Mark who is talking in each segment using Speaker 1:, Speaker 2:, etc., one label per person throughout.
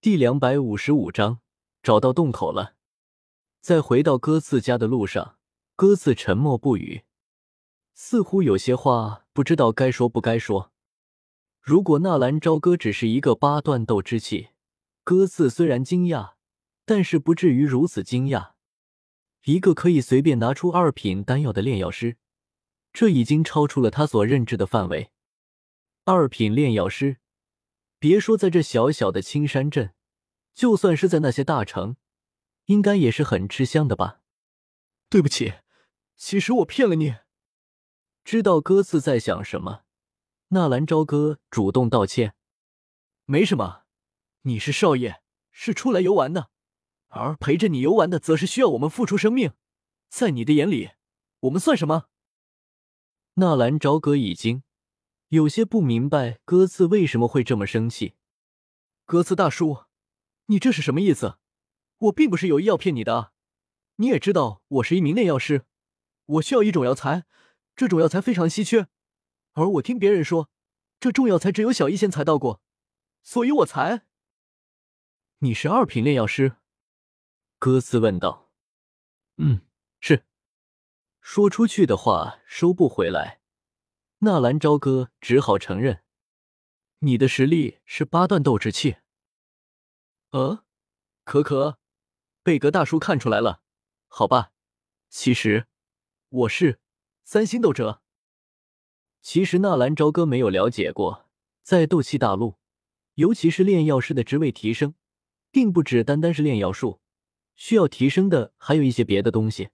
Speaker 1: 第两百五十五章找到洞口了。在回到鸽子家的路上，鸽子沉默不语，似乎有些话不知道该说不该说。如果纳兰朝歌只是一个八段斗之气，鸽子虽然惊讶，但是不至于如此惊讶。一个可以随便拿出二品丹药的炼药师，这已经超出了他所认知的范围。二品炼药师。别说在这小小的青山镇，就算是在那些大城，应该也是很吃香的吧？
Speaker 2: 对不起，其实我骗了你。
Speaker 1: 知道鸽子在想什么，纳兰朝歌主动道歉：“
Speaker 2: 没什么，你是少爷，是出来游玩的，而陪着你游玩的，则是需要我们付出生命。在你的眼里，我们算什么？”
Speaker 1: 纳兰朝歌已经。有些不明白鸽子为什么会这么生气。
Speaker 2: 鸽子大叔，你这是什么意思？我并不是有意要骗你的。你也知道，我是一名炼药师，我需要一种药材，这种药材非常稀缺，而我听别人说，这种药材只有小医仙才到过，所以我才。
Speaker 1: 你是二品炼药师？鸽子问道。嗯，是。说出去的话收不回来。纳兰朝歌只好承认：“你的实力是八段斗之气。”
Speaker 2: 呃，可可，贝格大叔看出来了，好吧。其实我是三星斗者。
Speaker 1: 其实纳兰朝歌没有了解过，在斗气大陆，尤其是炼药师的职位提升，并不只单单是炼药术，需要提升的还有一些别的东西，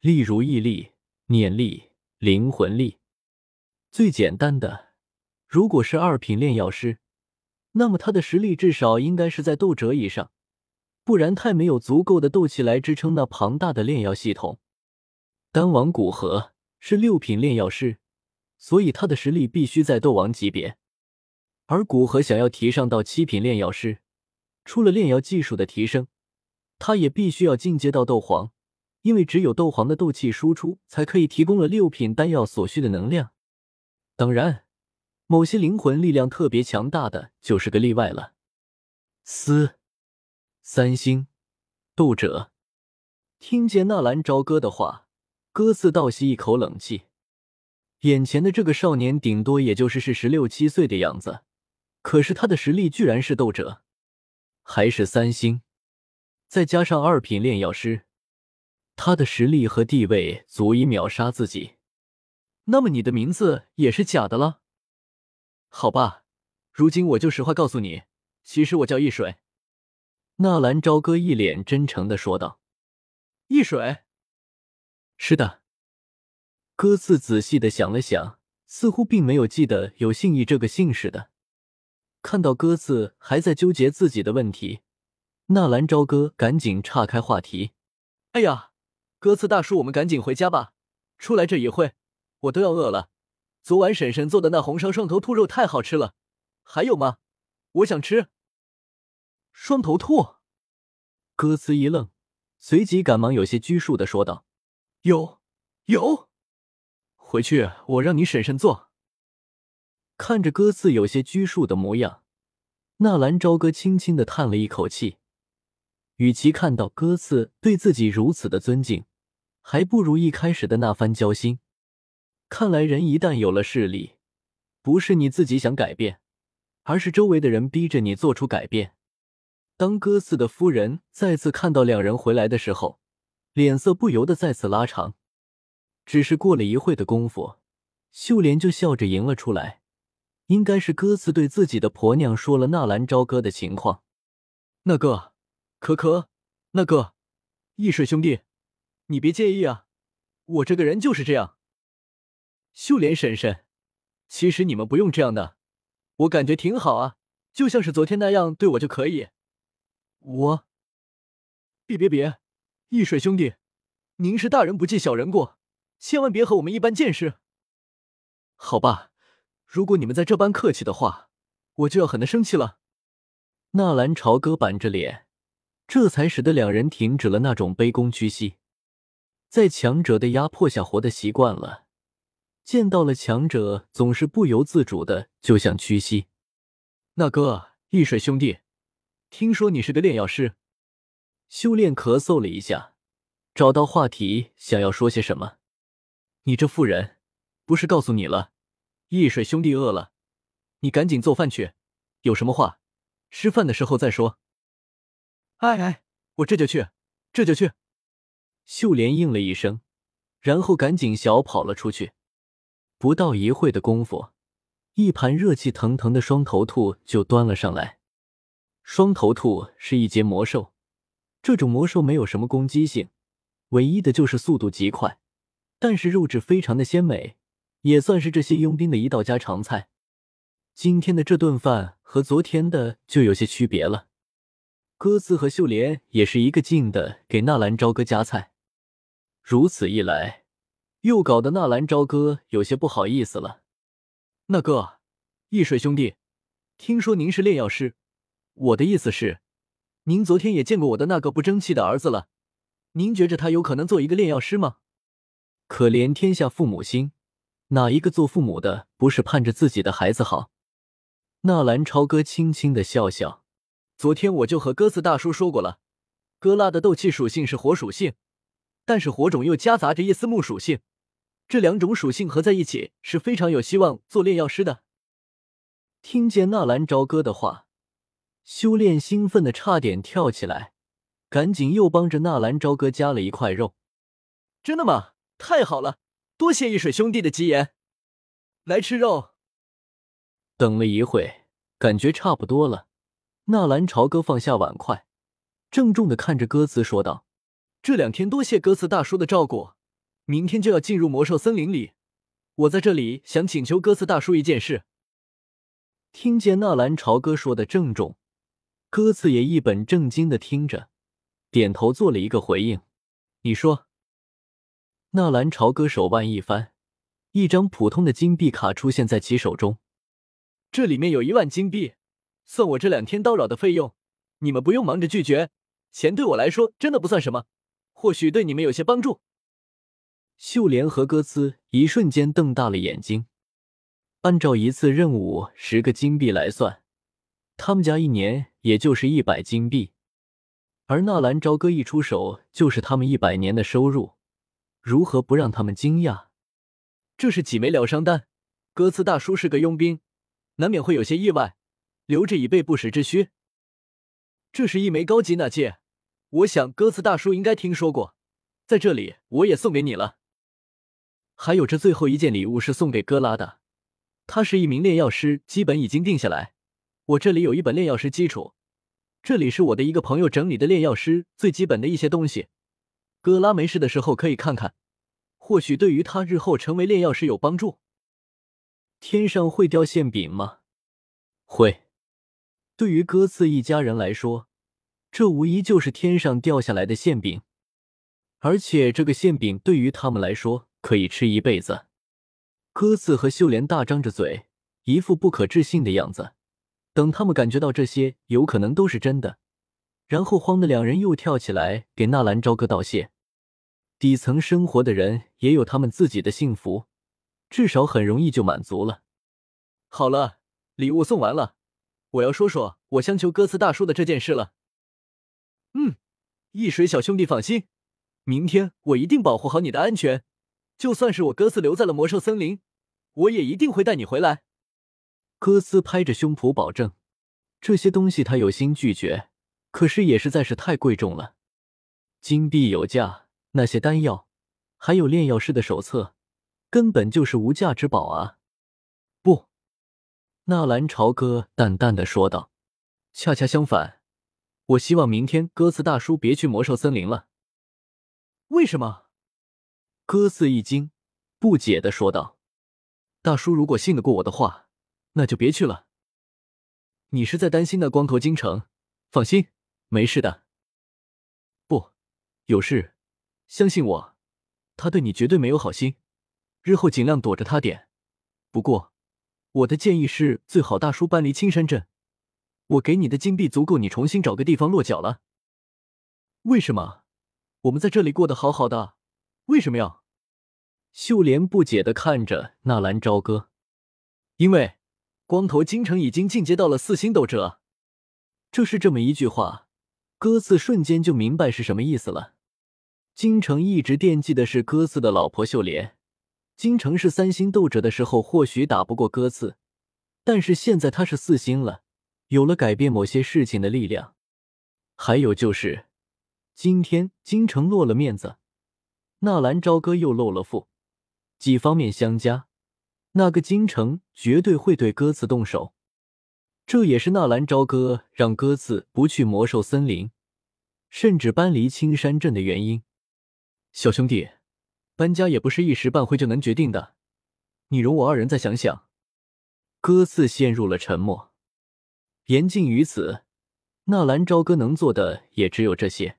Speaker 1: 例如毅力、念力、灵魂力。最简单的，如果是二品炼药师，那么他的实力至少应该是在斗者以上，不然太没有足够的斗气来支撑那庞大的炼药系统。丹王古河是六品炼药师，所以他的实力必须在斗王级别。而古河想要提上到七品炼药师，除了炼药技术的提升，他也必须要进阶到斗皇，因为只有斗皇的斗气输出才可以提供了六品丹药所需的能量。当然，某些灵魂力量特别强大的就是个例外了。四三星斗者听见纳兰朝歌的话，哥斯倒吸一口冷气。眼前的这个少年顶多也就是是十六七岁的样子，可是他的实力居然是斗者，还是三星，再加上二品炼药师，他的实力和地位足以秒杀自己。
Speaker 2: 那么你的名字也是假的了？好吧，如今我就实话告诉你，其实我叫易水。
Speaker 1: 纳兰朝歌一脸真诚的说道：“
Speaker 2: 易水，
Speaker 1: 是的。”鸽子仔细的想了想，似乎并没有记得有姓易这个姓氏的。看到鸽子还在纠结自己的问题，纳兰朝歌赶紧岔开话题：“
Speaker 2: 哎呀，鸽子大叔，我们赶紧回家吧，出来这一会。”我都要饿了，昨晚婶婶做的那红烧双头兔肉太好吃了，还有吗？我想吃
Speaker 1: 双头兔。歌词一愣，随即赶忙有些拘束的说道：“
Speaker 2: 有，有，回去我让你婶婶做。”
Speaker 1: 看着歌词有些拘束的模样，纳兰朝歌轻轻的叹了一口气。与其看到歌词对自己如此的尊敬，还不如一开始的那番交心。看来，人一旦有了势力，不是你自己想改变，而是周围的人逼着你做出改变。当歌斯的夫人再次看到两人回来的时候，脸色不由得再次拉长。只是过了一会的功夫，秀莲就笑着迎了出来。应该是歌斯对自己的婆娘说了纳兰朝歌的情况。
Speaker 2: 那个，可可，那个，易水兄弟，你别介意啊，我这个人就是这样。秀莲婶婶，其实你们不用这样的，我感觉挺好啊，就像是昨天那样对我就可以。我，别别别，易水兄弟，您是大人不计小人过，千万别和我们一般见识。好吧，如果你们再这般客气的话，我就要狠的生气了。
Speaker 1: 纳兰朝歌板着脸，这才使得两人停止了那种卑躬屈膝，在强者的压迫下活得习惯了。见到了强者，总是不由自主的就想屈膝。
Speaker 2: 那哥，易水兄弟，听说你是个炼药师。
Speaker 1: 修炼咳嗽了一下，找到话题，想要说些什么。
Speaker 2: 你这妇人，不是告诉你了，易水兄弟饿了，你赶紧做饭去。有什么话，吃饭的时候再说。哎哎，我这就去，这就去。
Speaker 1: 秀莲应了一声，然后赶紧小跑了出去。不到一会的功夫，一盘热气腾腾的双头兔就端了上来。双头兔是一阶魔兽。这种魔兽没有什么攻击性，唯一的就是速度极快，但是肉质非常的鲜美，也算是这些佣兵的一道家常菜。今天的这顿饭和昨天的就有些区别了。鸽子和秀莲也是一个劲的给纳兰朝歌夹菜，如此一来，又搞得纳兰朝歌有些不好意思了。
Speaker 2: 那个易水兄弟，听说您是炼药师，我的意思是。您昨天也见过我的那个不争气的儿子了，您觉着他有可能做一个炼药师吗？
Speaker 1: 可怜天下父母心，哪一个做父母的不是盼着自己的孩子好？纳兰超哥轻轻的笑笑，
Speaker 2: 昨天我就和鸽子大叔说过了，哥拉的斗气属性是火属性，但是火种又夹杂着一丝木属性，这两种属性合在一起是非常有希望做炼药师的。
Speaker 1: 听见纳兰朝歌的话。修炼兴奋的差点跳起来，赶紧又帮着纳兰朝歌加了一块肉。
Speaker 2: 真的吗？太好了，多谢一水兄弟的吉言。来吃肉。
Speaker 1: 等了一会，感觉差不多了，纳兰朝歌放下碗筷，郑重的看着歌词说道：“
Speaker 2: 这两天多谢鸽子大叔的照顾，明天就要进入魔兽森林里，我在这里想请求鸽子大叔一件事。”
Speaker 1: 听见纳兰朝歌说的郑重。鸽子也一本正经的听着，点头做了一个回应。
Speaker 2: 你说，
Speaker 1: 纳兰朝歌手腕一翻，一张普通的金币卡出现在其手中。
Speaker 2: 这里面有一万金币，算我这两天叨扰的费用。你们不用忙着拒绝，钱对我来说真的不算什么，或许对你们有些帮助。
Speaker 1: 秀莲和歌兹一瞬间瞪大了眼睛。按照一次任务十个金币来算。他们家一年也就是一百金币，而纳兰朝歌一出手就是他们一百年的收入，如何不让他们惊讶？
Speaker 2: 这是几枚疗伤丹。歌词大叔是个佣兵，难免会有些意外，留着以备不时之需。这是一枚高级纳戒，我想歌词大叔应该听说过，在这里我也送给你了。还有这最后一件礼物是送给哥拉的，他是一名炼药师，基本已经定下来。我这里有一本炼药师基础，这里是我的一个朋友整理的炼药师最基本的一些东西。哥拉没事的时候可以看看，或许对于他日后成为炼药师有帮助。
Speaker 1: 天上会掉馅饼吗？会。对于哥斯一家人来说，这无疑就是天上掉下来的馅饼，而且这个馅饼对于他们来说可以吃一辈子。哥次和秀莲大张着嘴，一副不可置信的样子。等他们感觉到这些有可能都是真的，然后慌的两人又跳起来给纳兰朝歌道谢。底层生活的人也有他们自己的幸福，至少很容易就满足了。
Speaker 2: 好了，礼物送完了，我要说说我相求歌词大叔的这件事了。嗯，易水小兄弟放心，明天我一定保护好你的安全，就算是我哥斯留在了魔兽森林，我也一定会带你回来。
Speaker 1: 哥斯拍着胸脯保证：“这些东西他有心拒绝，可是也实在是太贵重了。金币有价，那些丹药，还有炼药师的手册，根本就是无价之宝啊！”
Speaker 2: 不，
Speaker 1: 纳兰朝歌淡淡的说道：“
Speaker 2: 恰恰相反，我希望明天哥斯大叔别去魔兽森林了。”为什么？
Speaker 1: 歌斯一惊，不解的说道：“
Speaker 2: 大叔如果信得过我的话。”那就别去了。你是在担心那光头京城？放心，没事的。不，有事，相信我，他对你绝对没有好心。日后尽量躲着他点。不过，我的建议是，最好大叔搬离青山镇。我给你的金币足够你重新找个地方落脚了。为什么？我们在这里过得好好的，为什么要？
Speaker 1: 秀莲不解的看着纳兰朝歌，
Speaker 2: 因为。光头京城已经进阶到了四星斗者，
Speaker 1: 这是这么一句话，鸽子瞬间就明白是什么意思了。京城一直惦记的是鸽子的老婆秀莲。京城是三星斗者的时候，或许打不过鸽子，但是现在他是四星了，有了改变某些事情的力量。还有就是，今天京城落了面子，纳兰朝歌又露了富，几方面相加，那个京城绝对会对鸽子动手。这也是纳兰朝歌让鸽子不去魔兽森林，甚至搬离青山镇的原因。
Speaker 2: 小兄弟，搬家也不是一时半会就能决定的，你容我二人再想想。
Speaker 1: 鸽子陷入了沉默。言尽于此，纳兰朝歌能做的也只有这些。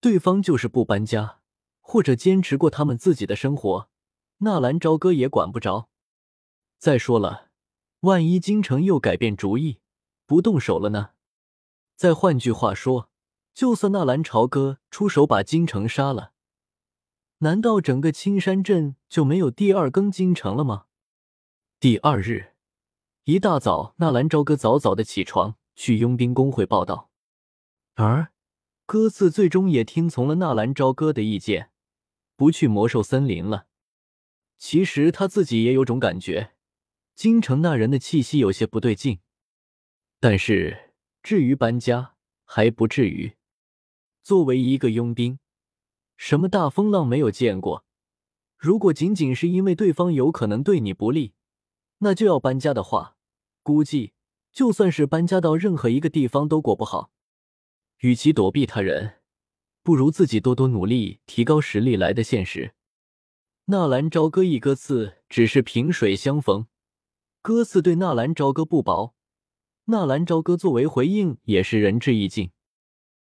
Speaker 1: 对方就是不搬家，或者坚持过他们自己的生活，纳兰朝歌也管不着。再说了。万一京城又改变主意，不动手了呢？再换句话说，就算纳兰朝歌出手把京城杀了，难道整个青山镇就没有第二更京城了吗？第二日一大早，纳兰朝歌早早的起床去佣兵工会报道，而鸽子最终也听从了纳兰朝歌的意见，不去魔兽森林了。其实他自己也有种感觉。京城那人的气息有些不对劲，但是至于搬家还不至于。作为一个佣兵，什么大风浪没有见过？如果仅仅是因为对方有可能对你不利，那就要搬家的话，估计就算是搬家到任何一个地方都过不好。与其躲避他人，不如自己多多努力，提高实力来的现实。纳兰朝歌一歌词，只是萍水相逢。歌词对纳兰朝歌不薄，纳兰朝歌作为回应也是仁至义尽。